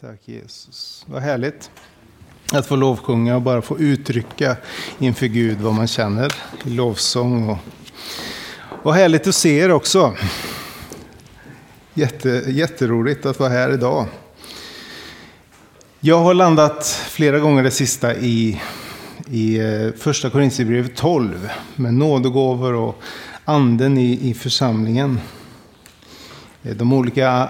Tack Jesus. Vad härligt att få lovsjunga och bara få uttrycka inför Gud vad man känner i lovsång. Och, och härligt att se er också. Jätte, jätteroligt att vara här idag. Jag har landat flera gånger det sista i, i eh, första Korintierbrevet 12 med nådegåvor och anden i, i församlingen. Eh, de olika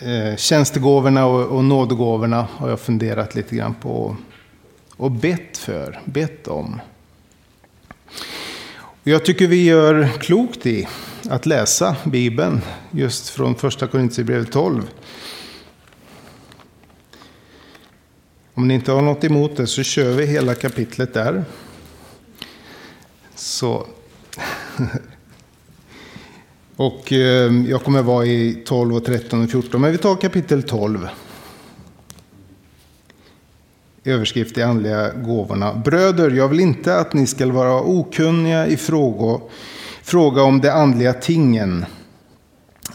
eh, tjänstegåvorna och, och nådegåvorna har jag funderat lite grann på och bett för, bett om. Jag tycker vi gör klokt i att läsa Bibeln just från första Korintierbrevet 12. Om ni inte har något emot det så kör vi hela kapitlet där. Så Och ehm, jag kommer vara i 12, och 13 och 14. Men vi tar kapitel 12. Överskrift i andliga gåvorna. Bröder, jag vill inte att ni ska vara okunniga i frågor, fråga om de andliga tingen.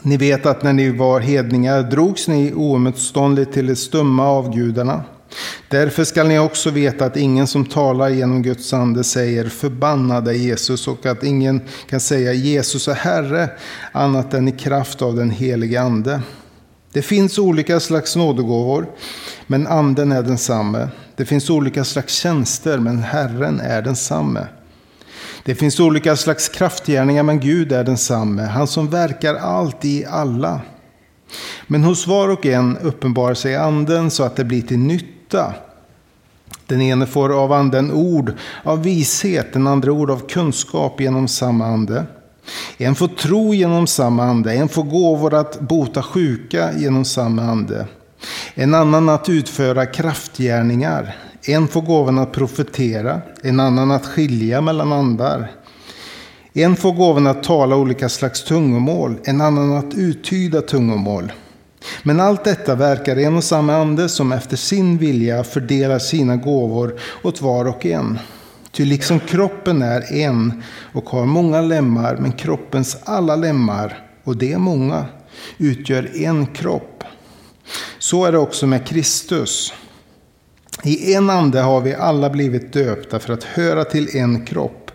Ni vet att när ni var hedningar drogs ni oemotståndligt till de stumma avgudarna. Därför skall ni också veta att ingen som talar genom Guds ande säger förbannade Jesus och att ingen kan säga Jesus är Herre annat än i kraft av den helige ande. Det finns olika slags nådegåvor, men anden är densamme. Det finns olika slags tjänster, men Herren är densamme. Det finns olika slags kraftgärningar, men Gud är densamme, han som verkar allt i alla. Men hos var och en uppenbarar sig anden så att det blir till nytta nytta. Den ene får av anden ord av vishet, den andra ord av kunskap genom samma ande. En får tro genom samma ande, en får gåvor att bota sjuka genom samma ande. En annan att utföra kraftgärningar. En får gåvan att profetera, en annan att skilja mellan andar. En får gåvan att tala olika slags tungomål, en annan att uttyda tungomål. Men allt detta verkar en och samma ande som efter sin vilja fördelar sina gåvor åt var och en. Ty liksom kroppen är en och har många lemmar, men kroppens alla lemmar, och det är många, utgör en kropp. Så är det också med Kristus. I en ande har vi alla blivit döpta för att höra till en kropp.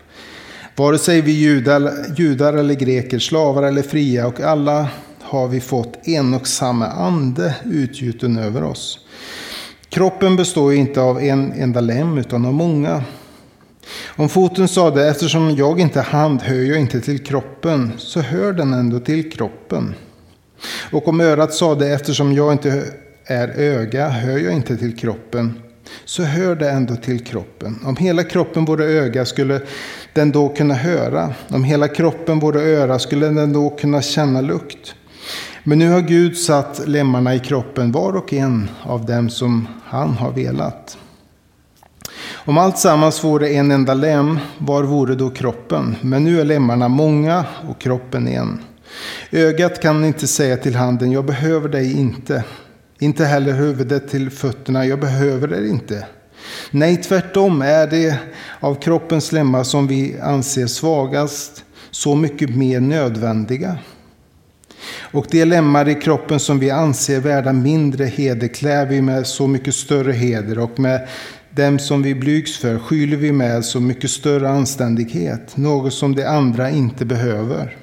Vare sig vi judar, judar eller greker, slavar eller fria och alla har vi fått en och samma ande utgjuten över oss. Kroppen består inte av en enda lem utan av många. Om foten sade eftersom jag inte är hand hör jag inte till kroppen så hör den ändå till kroppen. Och om örat sade eftersom jag inte är öga hör jag inte till kroppen så hör det ändå till kroppen. Om hela kroppen vore öga skulle den då kunna höra. Om hela kroppen vore öra skulle den då kunna känna lukt. Men nu har Gud satt lemmarna i kroppen var och en av dem som han har velat. Om allt sammans vore en enda lem, var vore då kroppen? Men nu är lemmarna många och kroppen en. Ögat kan inte säga till handen, jag behöver dig inte. Inte heller huvudet till fötterna, jag behöver dig inte. Nej, tvärtom är det av kroppens lemmar som vi anser svagast så mycket mer nödvändiga. Och de lemmar i kroppen som vi anser värda mindre heder klär vi med så mycket större heder och med dem som vi blygs för skyller vi med så mycket större anständighet, något som de andra inte behöver.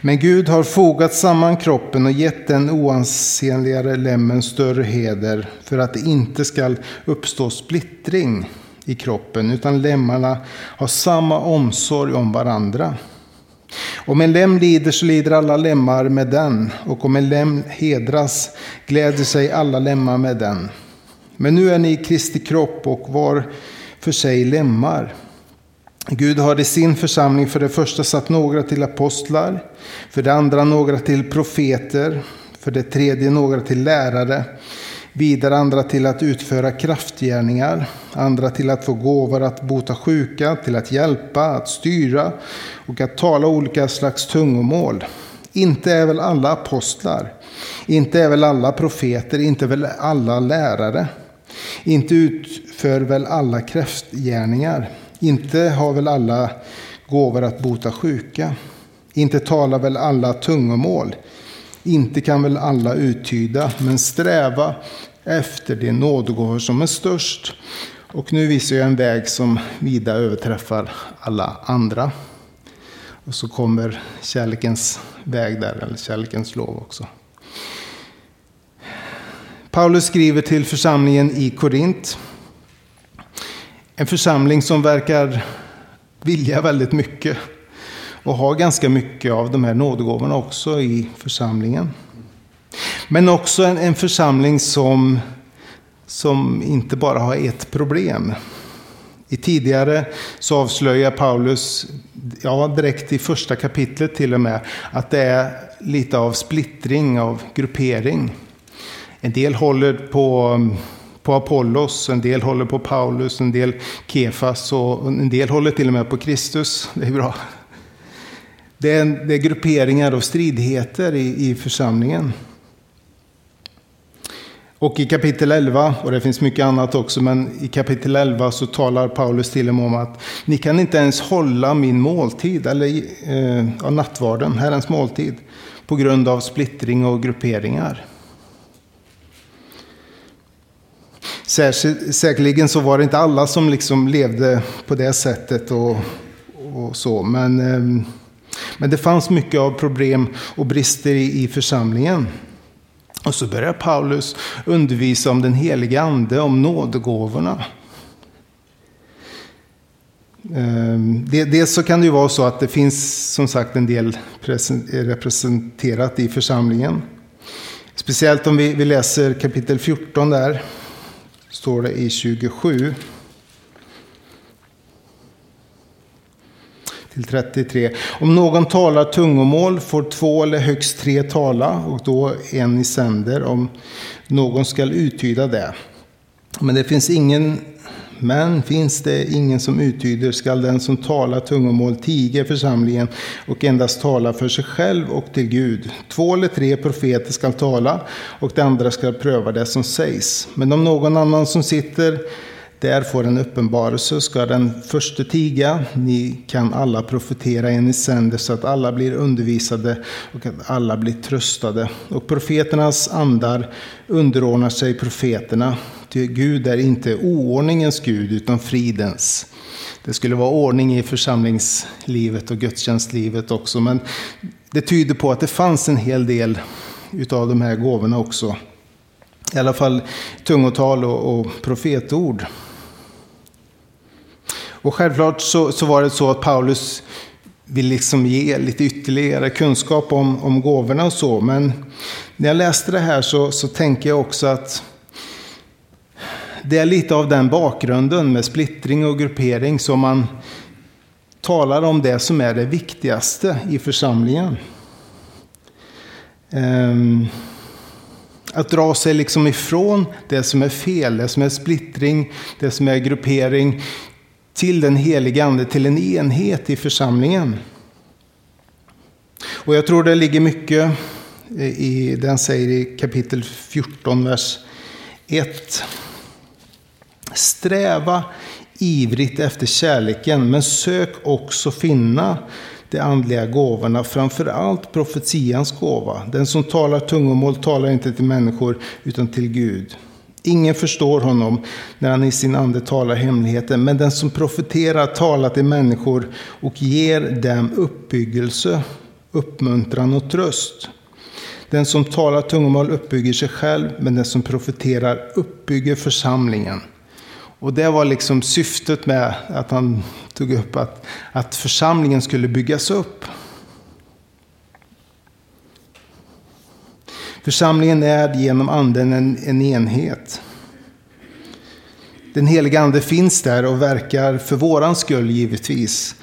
Men Gud har fogat samman kroppen och gett den oansenligare lemmen större heder för att det inte skall uppstå splittring i kroppen utan lemmarna har samma omsorg om varandra. Om en lem lider så lider alla lemmar med den, och om en lem hedras gläder sig alla lemmar med den. Men nu är ni Kristi kropp och var för sig lemmar. Gud har i sin församling för det första satt några till apostlar, för det andra några till profeter, för det tredje några till lärare, Vidare andra till att utföra kraftgärningar, andra till att få gåvor att bota sjuka, till att hjälpa, att styra och att tala olika slags tungomål. Inte är väl alla apostlar, inte är väl alla profeter, inte är väl alla lärare. Inte utför väl alla kraftgärningar, inte har väl alla gåvor att bota sjuka. Inte talar väl alla tungomål, inte kan väl alla uttyda, men sträva efter de nådegåvor som är störst. Och nu visar jag en väg som vida överträffar alla andra. Och så kommer kärlekens väg där, eller kärlekens lov också. Paulus skriver till församlingen i Korint. En församling som verkar vilja väldigt mycket och har ganska mycket av de här nådegåvorna också i församlingen. Men också en, en församling som, som inte bara har ett problem. I tidigare så avslöjar Paulus, ja direkt i första kapitlet till och med, att det är lite av splittring, av gruppering. En del håller på, på Apollos, en del håller på Paulus, en del Kefas och en del håller till och med på Kristus. Det är bra. Det är, det är grupperingar och stridigheter i, i församlingen. Och i kapitel 11, och det finns mycket annat också, men i kapitel 11 så talar Paulus till dem om att ni kan inte ens hålla min måltid, eller eh, nattvarden, Herrens måltid, på grund av splittring och grupperingar. säkerligen så var det inte alla som liksom levde på det sättet och, och så, men, eh, men det fanns mycket av problem och brister i, i församlingen. Och så börjar Paulus undervisa om den heliga ande, om nådegåvorna. Ehm, Dels så kan det ju vara så att det finns som sagt en del representerat i församlingen. Speciellt om vi, läser kapitel 14 där. Står det i 27. Till 33. Om någon talar tungomål får två eller högst tre tala och då en i sänder om någon skall uttyda det. Men det finns ingen men finns det ingen som uttyder skall den som talar tungomål tiga församlingen och endast tala för sig själv och till Gud. Två eller tre profeter skall tala och de andra skall pröva det som sägs. Men om någon annan som sitter där får en uppenbarelse, ska den första tiga. Ni kan alla profetera en i sänder så att alla blir undervisade och att alla blir tröstade. Och profeternas andar underordnar sig profeterna. Ty Gud är inte oordningens Gud utan fridens. Det skulle vara ordning i församlingslivet och gudstjänstlivet också. Men det tyder på att det fanns en hel del utav de här gåvorna också. I alla fall tungotal och, och profetord. Och självklart så, så var det så att Paulus vill liksom ge lite ytterligare kunskap om, om gåvorna och så. Men när jag läste det här så, så tänker jag också att det är lite av den bakgrunden med splittring och gruppering som man talar om det som är det viktigaste i församlingen. Ehm, att dra sig liksom ifrån det som är fel, det som är splittring, det som är gruppering, till den helige Ande, till en enhet i församlingen. Och jag tror det ligger mycket eh, i det han säger i kapitel 14, vers 1. Sträva ivrigt efter kärleken, men sök också finna de andliga gåvorna, framför allt profetians gåva. Den som talar tungomål talar inte till människor utan till Gud. Ingen förstår honom när han i sin ande talar hemligheten, men den som profeterar talar till människor och ger dem uppbyggelse, uppmuntran och tröst. Den som talar tungomål uppbygger sig själv, men den som profeterar uppbygger församlingen. Och det var liksom syftet med att han tog upp att, att församlingen skulle byggas upp. Församlingen är genom anden en, en enhet. Den heliga ande finns där och verkar för våran skull givetvis.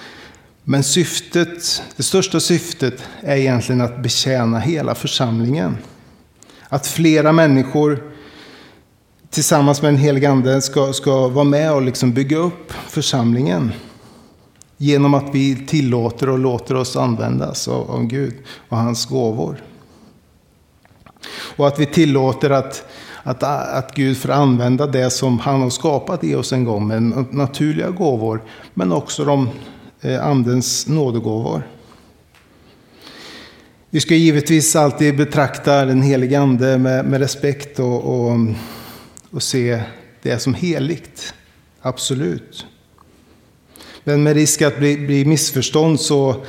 Men syftet, det största syftet är egentligen att betjäna hela församlingen. Att flera människor tillsammans med den heliga ande ska, ska vara med och liksom bygga upp församlingen. Genom att vi tillåter och låter oss användas av, av Gud och hans gåvor. Och att vi tillåter att, att, att Gud får använda det som han har skapat i oss en gång med naturliga gåvor. Men också de eh, andens nådegåvor. Vi ska givetvis alltid betrakta den helige ande med, med respekt och, och och se det som heligt. Absolut. Men med risk att bli, bli missförstånd så,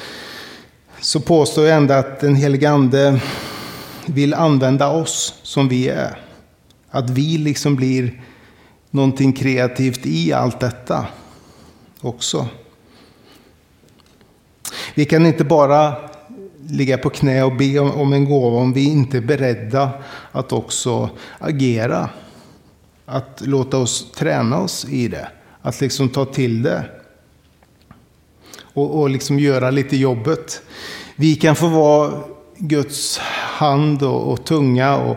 så påstår jag ändå att den helige Ande vill använda oss som vi är. Att vi liksom blir någonting kreativt i allt detta också. Vi kan inte bara ligga på knä och be om en gåva om vi inte är beredda att också agera. Att låta oss träna oss i det. Att liksom ta till det. Och, och liksom göra lite jobbet. Vi kan få vara Guds hand och, och tunga och,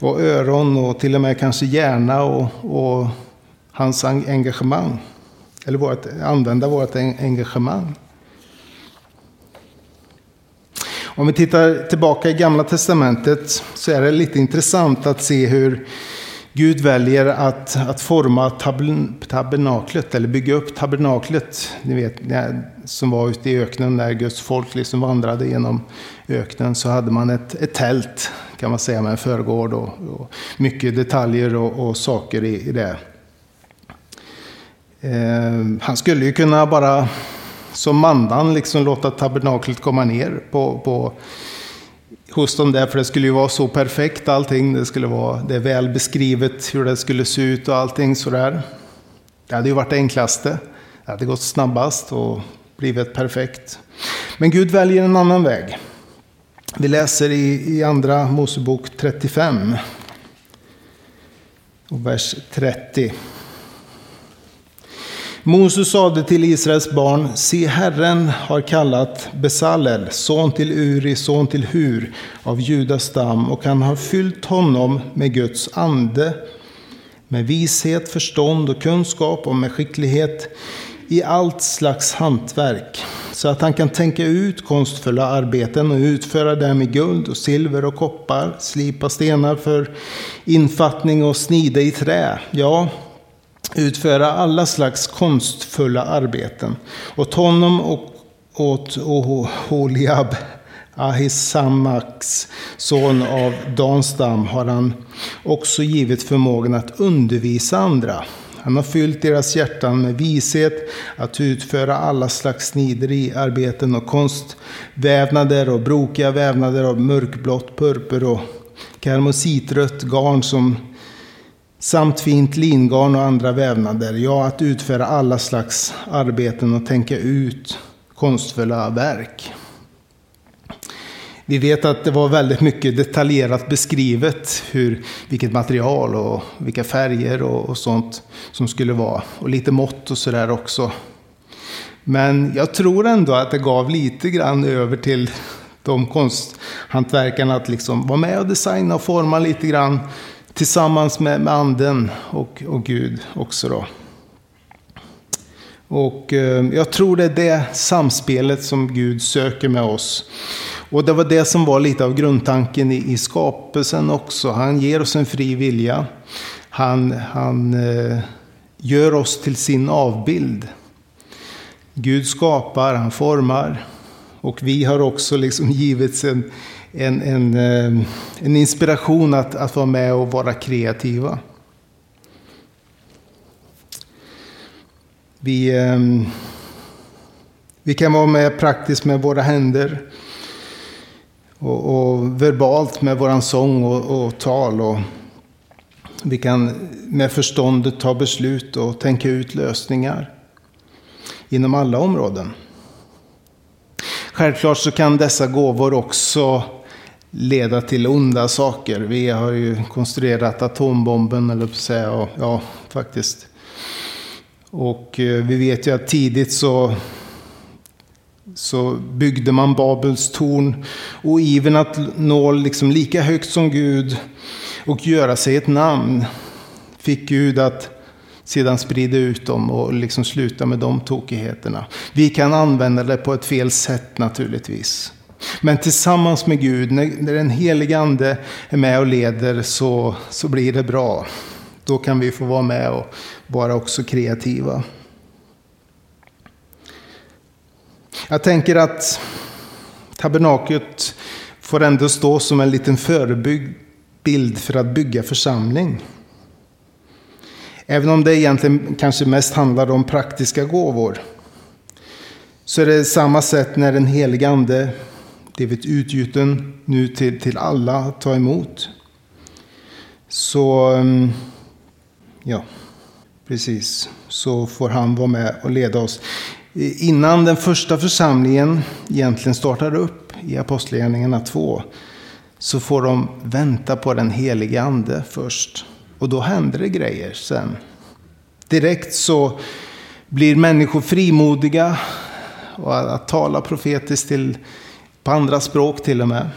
och, öron och till och med kanske hjärna och, och hans engagemang. Eller vårt, använda vårt engagemang. Om vi tittar tillbaka i Gamla Testamentet så är det lite intressant att se hur Gud väljer att, att forma tabernaklet, eller bygga upp tabernaklet. Ni vet, som var ute i öknen när Guds folk liksom vandrade genom öknen. Så hade man ett, ett tält, kan man säga, med en förgård och, och mycket detaljer och, och saker i, i det. Eh, han skulle ju kunna bara som mandan liksom låta tabernaklet komma ner på, på, hos dem där. För det skulle ju vara så perfekt allting. Det skulle vara det är väl beskrivet hur det skulle se ut och allting sådär. Det hade ju varit det enklaste. Det hade gått snabbast och blivit perfekt. Men Gud väljer en annan väg. Vi läser i, i andra Mosebok 35. Och vers 30. Moses sade till Israels barn, se Herren har kallat Besalel, son till Uri, son till Hur, av Judas stam, och han har fyllt honom med Guds ande, med vishet, förstånd och kunskap och med skicklighet i allt slags hantverk, så att han kan tänka ut konstfulla arbeten och utföra dem i guld och silver och koppar, slipa stenar för infattning och snida i trä. Ja, utföra alla slags konstfulla arbeten. Åt honom och åt Oholiab, Ahisamaks son av Danstam, har han också givit förmågan att undervisa andra. Han har fyllt deras hjärtan med vishet att utföra alla slags snideriarbeten och konstvävnader och brokiga vävnader av mörkblått purpur och karmositrött garn som samt fint lingarn och andra vävnader. Ja, att utföra alla slags arbeten och tänka ut konstfulla verk. Vi vet att det var väldigt mycket detaljerat beskrivet hur, vilket material och vilka färger och, och sånt som skulle vara. Och lite mått och sådär också. Men jag tror ändå att det gav lite grann över till de konsthantverkarna att liksom vara med och designa och forma lite grann Tillsammans med, med anden och, och Gud också då. Och eh, jag tror det är det samspelet som Gud söker med oss. Och det var det som var lite av grundtanken i, i skapelsen också. Han ger oss en fri vilja. Han, han eh, gör oss till sin avbild. Gud skapar, han formar. Och vi har också liksom givits en, en, en, eh, en inspiration att, att vara med och vara kreativa. Vi, eh, vi kan vara med praktiskt med våra händer och, och verbalt med våran sång och, och tal. Och vi kan med förståndet ta beslut och tänka ut lösningar inom alla områden. Självklart så kan dessa gåvor också leda till onda saker. Vi har ju konstruerat atombomben, eller på säga, och, ja, faktiskt. Och eh, vi vet ju att tidigt så, så byggde man Babels torn. Och iven att nå liksom lika högt som Gud och göra sig ett namn fick Gud att sedan sprida ut dem och liksom sluta med de tokigheterna. Vi kan använda det på ett fel sätt naturligtvis. Men tillsammans med Gud, när, den helige Ande är med och leder så, så blir det bra. Då kan vi få vara med och vara också kreativa. Jag tänker att tabernaklet får ändå stå som en liten förebild för att bygga församling. Även om det egentligen kanske mest handlar om praktiska gåvor. Så är det samma sätt när den helige Ande blivit utgjuten nu till, till alla att ta emot. Så, um, ja, precis. Så får han vara med och leda oss. Innan den första församlingen egentligen startar upp i Apostlagärningarna 2 så får de vänta på den helige ande först. Och då händer det grejer sen. Direkt så blir människor frimodiga och att tala profetiskt till, på andra språk till och med.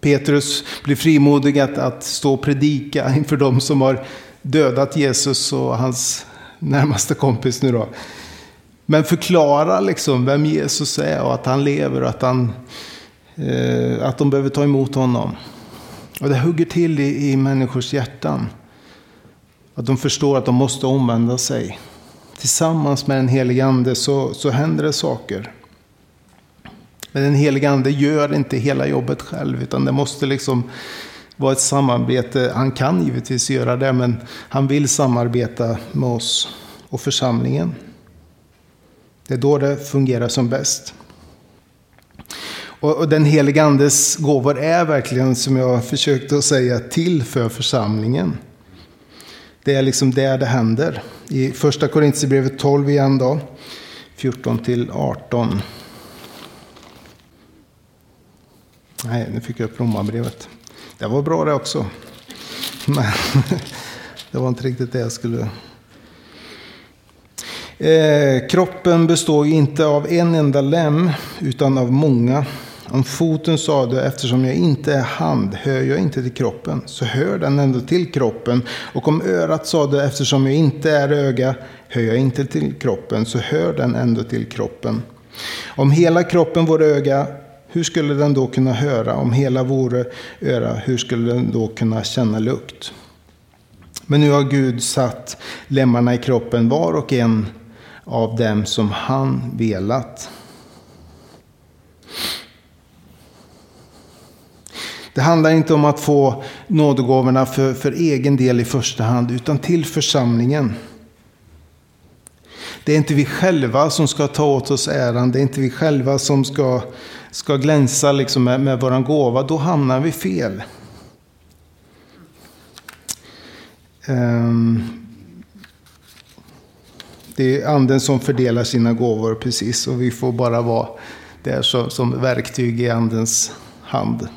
Petrus blir frimodig att, att stå och predika inför de som har dödat Jesus och hans närmaste kompis nu då. Men förklara liksom vem Jesus är och att han lever och att, han, eh, att de behöver ta emot honom. Och det hugger till i, i människors hjärtan. Att de förstår att de måste omvända sig. Tillsammans med den helige Ande så, så händer det saker. Men den helige Ande gör inte hela jobbet själv, utan det måste liksom vara ett samarbete. Han kan givetvis göra det, men han vill samarbeta med oss och församlingen. Det är då det fungerar som bäst. Och, den helige Andes gåvor är verkligen, som jag försökte att säga, till för församlingen. Det är liksom där det händer. I första Korintierbrevet 12 igen då, 14 till 18. Nej, nu fick jag upp Romarbrevet. Det var bra det också. Men det var inte riktigt det jag skulle... Eh, kroppen består inte av en enda lem, utan av många. Om foten sa du, eftersom jag inte är hand, hör jag inte till kroppen, så hör den ändå till kroppen. Och om örat sa du, eftersom jag inte är öga, hör jag inte till kroppen, så hör den ändå till kroppen. Om hela kroppen vore öga, hur skulle den då kunna höra? Om hela vore öra, hur skulle den då kunna känna lukt? Men nu har Gud satt lemmarna i kroppen, var och en av dem som han velat. Det handlar inte om att få nådegåvorna för, för egen del i första hand, utan till församlingen. Det är inte vi själva som ska ta åt oss äran, det är inte vi själva som ska, ska glänsa liksom med, med vår gåva. Då hamnar vi fel. Um, det är anden som fördelar sina gåvor precis och vi får bara vara där som, som verktyg i andens hand.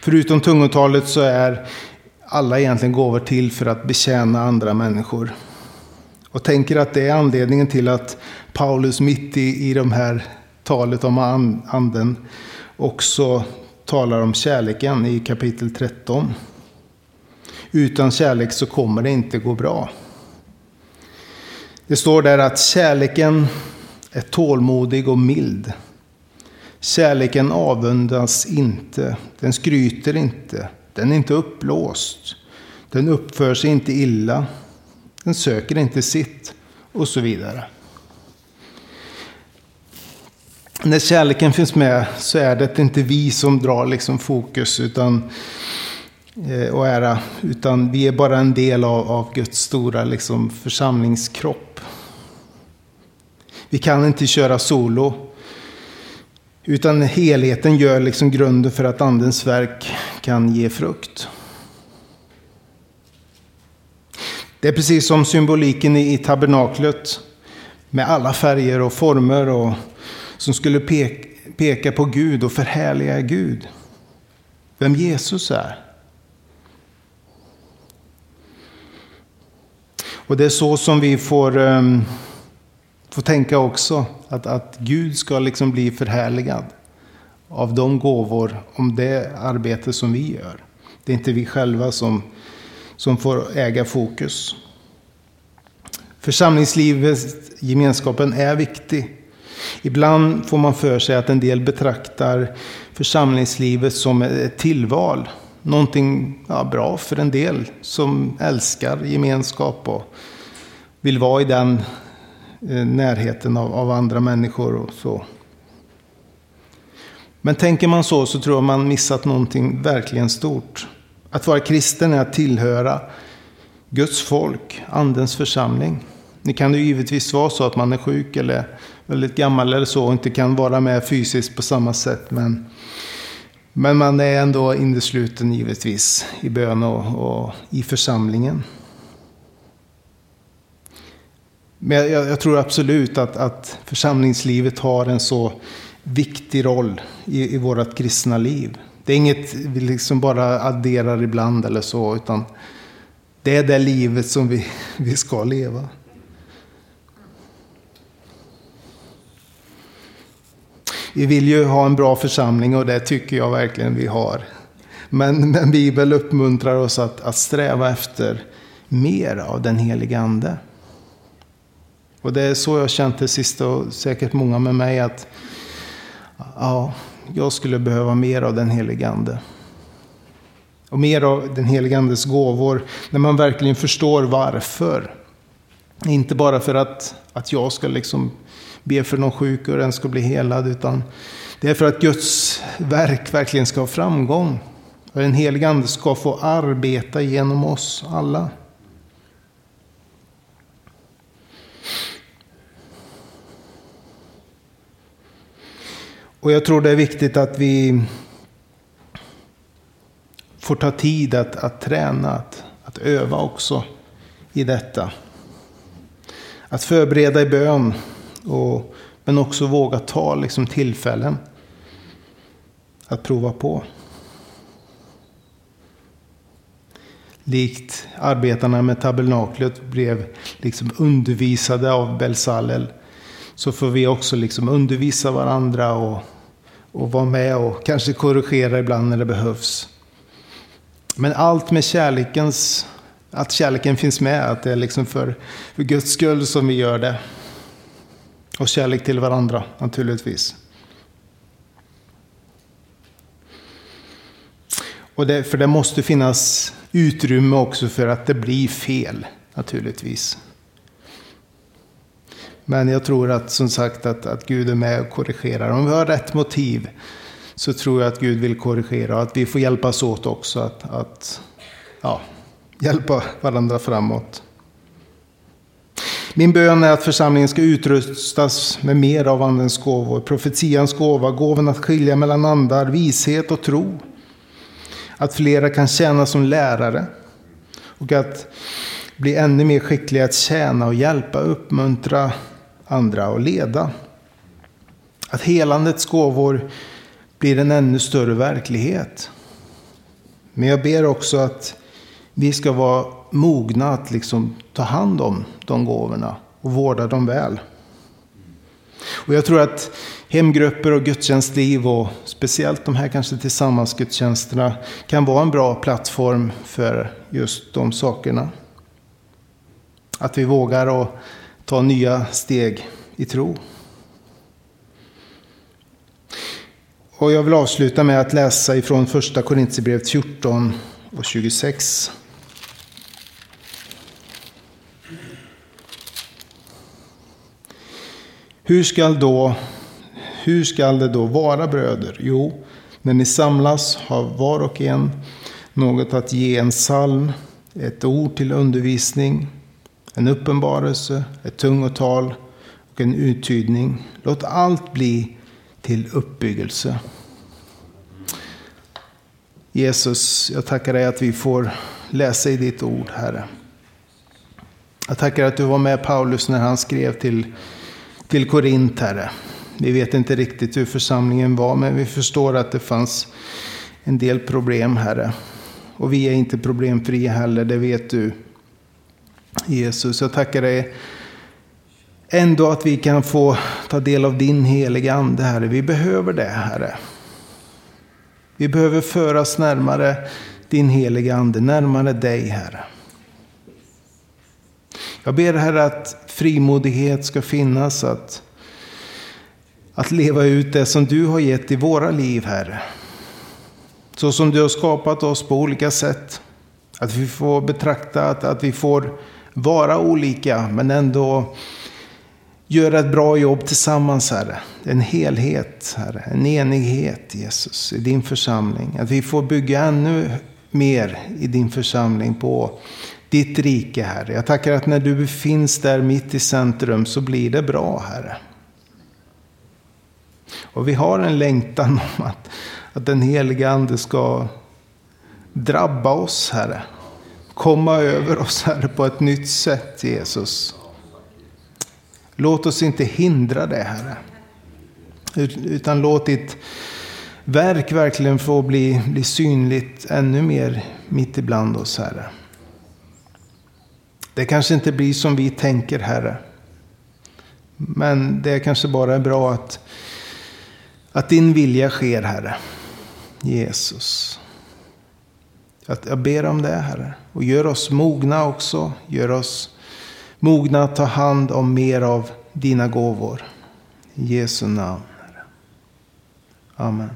Förutom tungotalet så är alla egentligen gåvor till för att betjäna andra människor. Och tänker att det är anledningen till att Paulus mitt i, i de här talet om anden också talar om kärleken i kapitel 13. Utan kärlek så kommer det inte gå bra. Det står där att kärleken är tålmodig och mild. Kärleken avundas inte, den skryter inte, den är inte uppblåst, den uppför sig inte illa, den söker inte sitt och så vidare. När kärleken finns med så är det inte vi som drar liksom fokus utan, Eh, och ära, utan vi är bara en del av, av Guds stora liksom församlingskropp. Vi kan inte köra solo. Utan helheten gör liksom grunden för att andens verk kan ge frukt. Det är precis som symboliken i tabernaklet med alla färger och former och som skulle peka på Gud och förhärliga Gud. Vem Jesus är. Och det är så som vi får um, får tänka också att, att Gud ska liksom bli förhärligad av de gåvor, om det arbete som vi gör. Det är inte vi själva som, som får äga fokus. Församlingslivet, gemenskapen är viktig. Ibland får man för sig att en del betraktar församlingslivet som ett tillval. Någonting ja, bra för en del som älskar gemenskap och vill vara i den eh, närheten av, av andra människor och så. Men tänker man så så tror jag man missat någonting verkligen stort. Att vara kristen är att tillhöra Guds folk, Andens församling. Det kan ju givetvis vara så att man är sjuk eller väldigt gammal eller så och inte kan vara med fysiskt på samma sätt. Men, men man är ändå innesluten givetvis i bön och, och i församlingen. Men jag, jag, tror absolut att, att församlingslivet har en så viktig roll i, i vårt kristna liv. Det är inget vi liksom bara adderar ibland eller så, utan det är det livet som vi, vi ska leva. Vi vill ju ha en bra församling och det tycker jag verkligen vi har. Men, men Bibeln uppmuntrar oss att, att sträva efter mer av den helige Ande. Och det är så jag känt det sista och säkert många med mig att ja, jag skulle behöva mer av den helige Ande. Och mer av den helige Andes gåvor när man verkligen förstår varför. Inte bara för att, att jag ska liksom be för någon sjuk och den ska bli helad, utan det är för att Guds verk verkligen ska ha framgång. Och den helige Ande ska få arbeta genom oss alla. Och jag tror det är viktigt att vi får ta tid att, att träna, att, att öva också i detta. Att förbereda i bön, och, men också våga ta liksom, tillfällen att prova på. Likt arbetarna med tabernaklet blev liksom undervisade av Belsalel så får vi också liksom undervisa varandra och, och vara med och kanske korrigera ibland när det behövs. Men allt med kärlekens, att kärleken finns med, att det är liksom för, för Guds skull som vi gör det. Och kärlek till varandra naturligtvis. Och det, för det måste finnas utrymme också för att det blir fel naturligtvis. Men jag tror att som sagt att, att Gud är med och korrigerar. Om vi har rätt motiv så tror jag att Gud vill korrigera och att vi får hjälpas åt också att, att ja, hjälpa varandra framåt. Min bön är att församlingen ska utrustas med mer av Andens gåvor, profetians gåva, gåvan att skilja mellan andar, vishet och tro. Att flera kan tjäna som lärare och att bli ännu mer skickliga att tjäna och hjälpa, uppmuntra andra och leda. Att helandets gåvor blir en ännu större verklighet. Men jag ber också att vi ska vara mogna att liksom ta hand om de gåvorna och vårda dem väl. Och jag tror att hemgrupper och gudstjänstliv och speciellt de här kanske tillsammansgudstjänsterna kan vara en bra plattform för just de sakerna. Att vi vågar att ta nya steg i tro. Och jag vill avsluta med att läsa ifrån första Korintierbrevet 14 och 26. Hur skall, då, hur skall det då vara bröder? Jo, när ni samlas har var och en något att ge en psalm, ett ord till undervisning, en uppenbarelse, ett tungotal och en uttydning. Låt allt bli till uppbyggelse. Jesus, jag tackar dig att vi får läsa i ditt ord, Herre. Jag tackar att du var med Paulus när han skrev till, till Korint, Herre. Vi vet inte riktigt hur församlingen var, men vi förstår att det fanns en del problem, Herre. Och vi är inte problemfria heller, det vet du. Jesus, jag tackar dig ändå att vi kan få ta del av din heliga Ande, Herre. Vi behöver det, Herre. Vi behöver föras närmare din heliga Ande, närmare dig, Herre. Jag ber, Herre, att frimodighet ska finnas, att, att leva ut det som du har gett i våra liv, Herre. Så som du har skapat oss på olika sätt. Att vi får betrakta att, att vi får vara olika, men ändå göra ett bra jobb tillsammans, Herre. En helhet, Herre. En enighet, Jesus, i din församling. Att vi får bygga ännu mer i din församling på ditt rike, Herre. Jag tackar att när du finns där mitt i centrum så blir det bra, Herre. Och vi har en längtan om att, att den heliga Ande ska drabba oss, Herre. Komma över oss, Herre, på ett nytt sätt, Jesus. Låt oss inte hindra det, Herre. Utan låt ditt verk verkligen få bli, bli synligt ännu mer mitt ibland oss, Herre. Det kanske inte blir som vi tänker, Herre. Men det kanske bara är bra att, att din vilja sker, Herre. Jesus. Jag ber om det, Herre. Och gör oss mogna också. Gör oss mogna att ta hand om mer av dina gåvor. I Jesu namn. Herre. Amen.